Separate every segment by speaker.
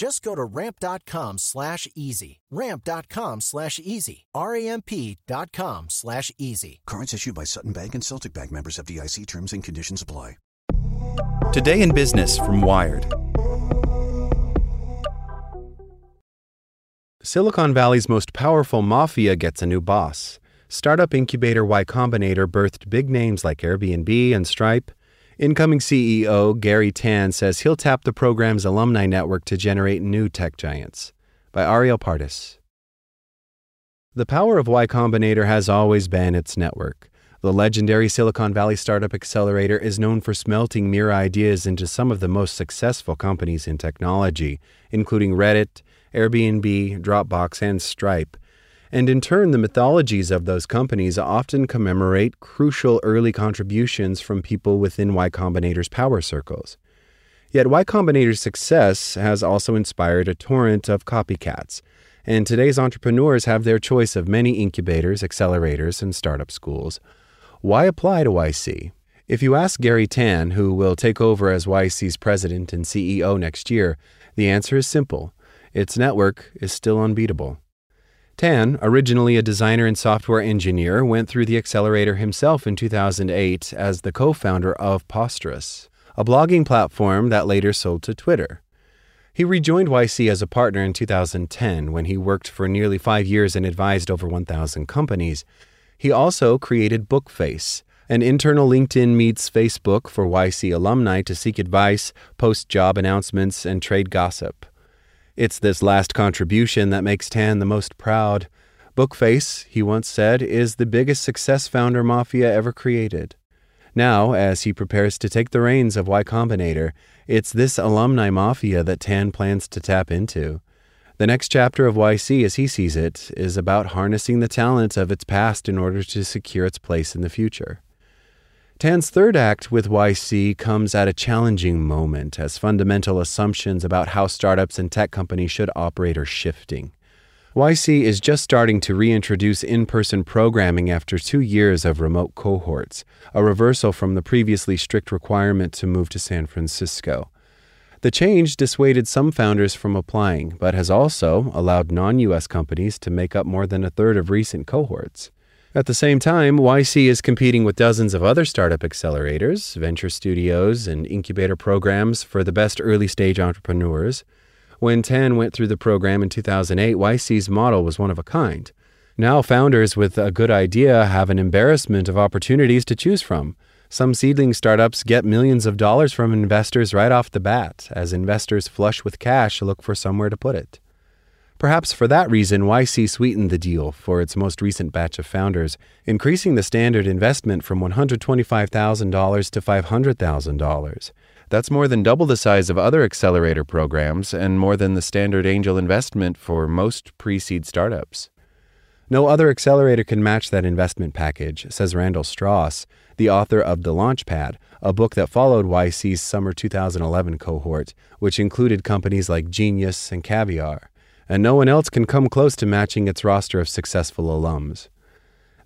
Speaker 1: Just go to ramp.com slash easy. Ramp.com slash easy. R-A-M-P dot com slash easy.
Speaker 2: Cards issued by Sutton Bank and Celtic Bank members FDIC terms and conditions apply.
Speaker 3: Today in Business from Wired.
Speaker 4: Silicon Valley's most powerful mafia gets a new boss. Startup incubator Y Combinator birthed big names like Airbnb and Stripe. Incoming CEO Garry Tan says he'll tap the program's alumni network to generate new tech giants. By Arielle Pardes. The power of Y Combinator has always been its network. The legendary Silicon Valley Startup Accelerator is known for smelting mere ideas into some of the most successful companies in technology, including Reddit, Airbnb, Dropbox, and Stripe. And in turn, the mythologies of those companies often commemorate crucial early contributions from people within Y Combinator's power circles. Yet Y Combinator's success has also inspired a torrent of copycats, and today's entrepreneurs have their choice of many incubators, accelerators, and startup schools. Why apply to YC? If you ask Garry Tan, who will take over as YC's president and CEO next year, the answer is simple its network is still unbeatable. Tan, originally a designer and software engineer, went through the accelerator himself in 2008 as the co founder of Posterous, a blogging platform that later sold to Twitter. He rejoined YC as a partner in 2010 when he worked for nearly five years and advised over 1,000 companies. He also created Bookface, an internal LinkedIn meets Facebook for YC alumni to seek advice, post job announcements, and trade gossip. It's this last contribution that makes Tan the most proud. Bookface, he once said, is the biggest success founder Mafia ever created. Now, as he prepares to take the reins of Y Combinator, it's this alumni mafia that Tan plans to tap into. The next chapter of YC, as he sees it, is about harnessing the talent of its past in order to secure its place in the future. Tan's third act with YC comes at a challenging moment as fundamental assumptions about how startups and tech companies should operate are shifting. YC is just starting to reintroduce in person programming after two years of remote cohorts, a reversal from the previously strict requirement to move to San Francisco. The change dissuaded some founders from applying, but has also allowed non US companies to make up more than a third of recent cohorts. At the same time, YC is competing with dozens of other startup accelerators, venture studios, and incubator programs for the best early stage entrepreneurs. When Tan went through the program in 2008, YC's model was one of a kind. Now, founders with a good idea have an embarrassment of opportunities to choose from. Some seedling startups get millions of dollars from investors right off the bat, as investors flush with cash look for somewhere to put it. Perhaps for that reason, YC sweetened the deal for its most recent batch of founders, increasing the standard investment from $125,000 to $500,000. That's more than double the size of other accelerator programs and more than the standard angel investment for most pre seed startups. No other accelerator can match that investment package, says Randall Stross, the author of The Launchpad, a book that followed YC's summer 2011 cohort, which included companies like Genius and Caviar and no one else can come close to matching its roster of successful alums.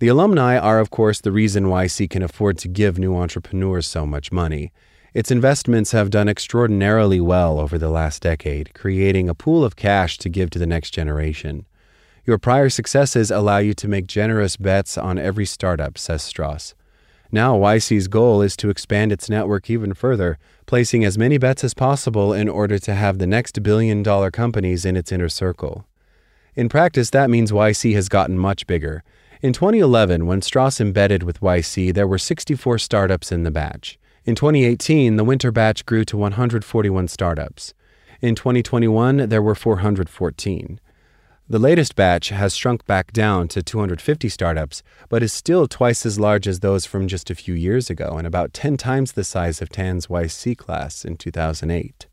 Speaker 4: The alumni are, of course, the reason YC can afford to give new entrepreneurs so much money. Its investments have done extraordinarily well over the last decade, creating a pool of cash to give to the next generation. Your prior successes allow you to make generous bets on every startup, says Stross. Now, YC's goal is to expand its network even further, placing as many bets as possible in order to have the next billion dollar companies in its inner circle. In practice, that means YC has gotten much bigger. In 2011, when Stross embedded with YC, there were 64 startups in the batch. In 2018, the winter batch grew to 141 startups. In 2021, there were 414. The latest batch has shrunk back down to 250 startups, but is still twice as large as those from just a few years ago and about 10 times the size of Tan's YC class in 2008.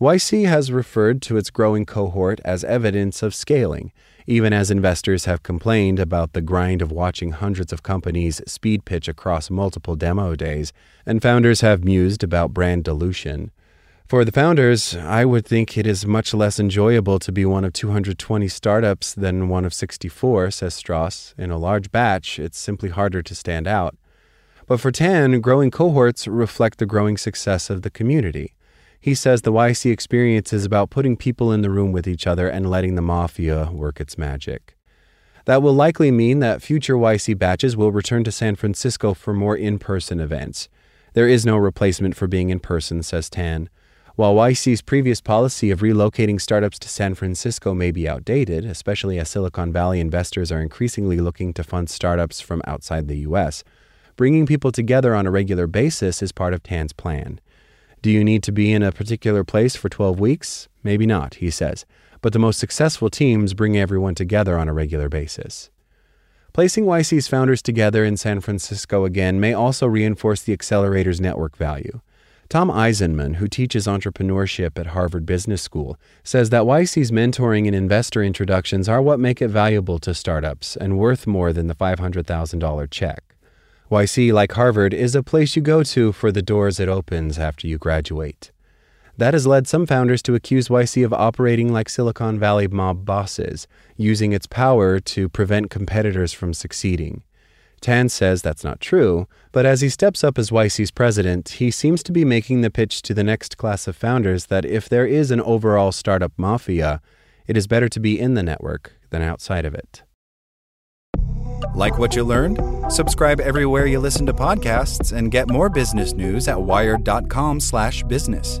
Speaker 4: YC has referred to its growing cohort as evidence of scaling, even as investors have complained about the grind of watching hundreds of companies speed pitch across multiple demo days, and founders have mused about brand dilution. For the founders, I would think it is much less enjoyable to be one of 220 startups than one of 64, says Stross. In a large batch, it's simply harder to stand out. But for Tan, growing cohorts reflect the growing success of the community. He says the YC experience is about putting people in the room with each other and letting the mafia work its magic. That will likely mean that future YC batches will return to San Francisco for more in person events. There is no replacement for being in person, says Tan. While YC's previous policy of relocating startups to San Francisco may be outdated, especially as Silicon Valley investors are increasingly looking to fund startups from outside the U.S., bringing people together on a regular basis is part of Tan's plan. Do you need to be in a particular place for 12 weeks? Maybe not, he says, but the most successful teams bring everyone together on a regular basis. Placing YC's founders together in San Francisco again may also reinforce the accelerator's network value. Tom Eisenmann, who teaches entrepreneurship at Harvard Business School, says that YC's mentoring and investor introductions are what make it valuable to startups and worth more than the $500,000 check. YC, like Harvard, is a place you go to for the doors it opens after you graduate. That has led some founders to accuse YC of operating like Silicon Valley mob bosses, using its power to prevent competitors from succeeding. Tan says that's not true, but as he steps up as YC's president, he seems to be making the pitch to the next class of founders that if there is an overall startup mafia, it is better to be in the network than outside of it.
Speaker 3: Like what you learned? Subscribe everywhere you listen to podcasts and get more business news at wired.com/business.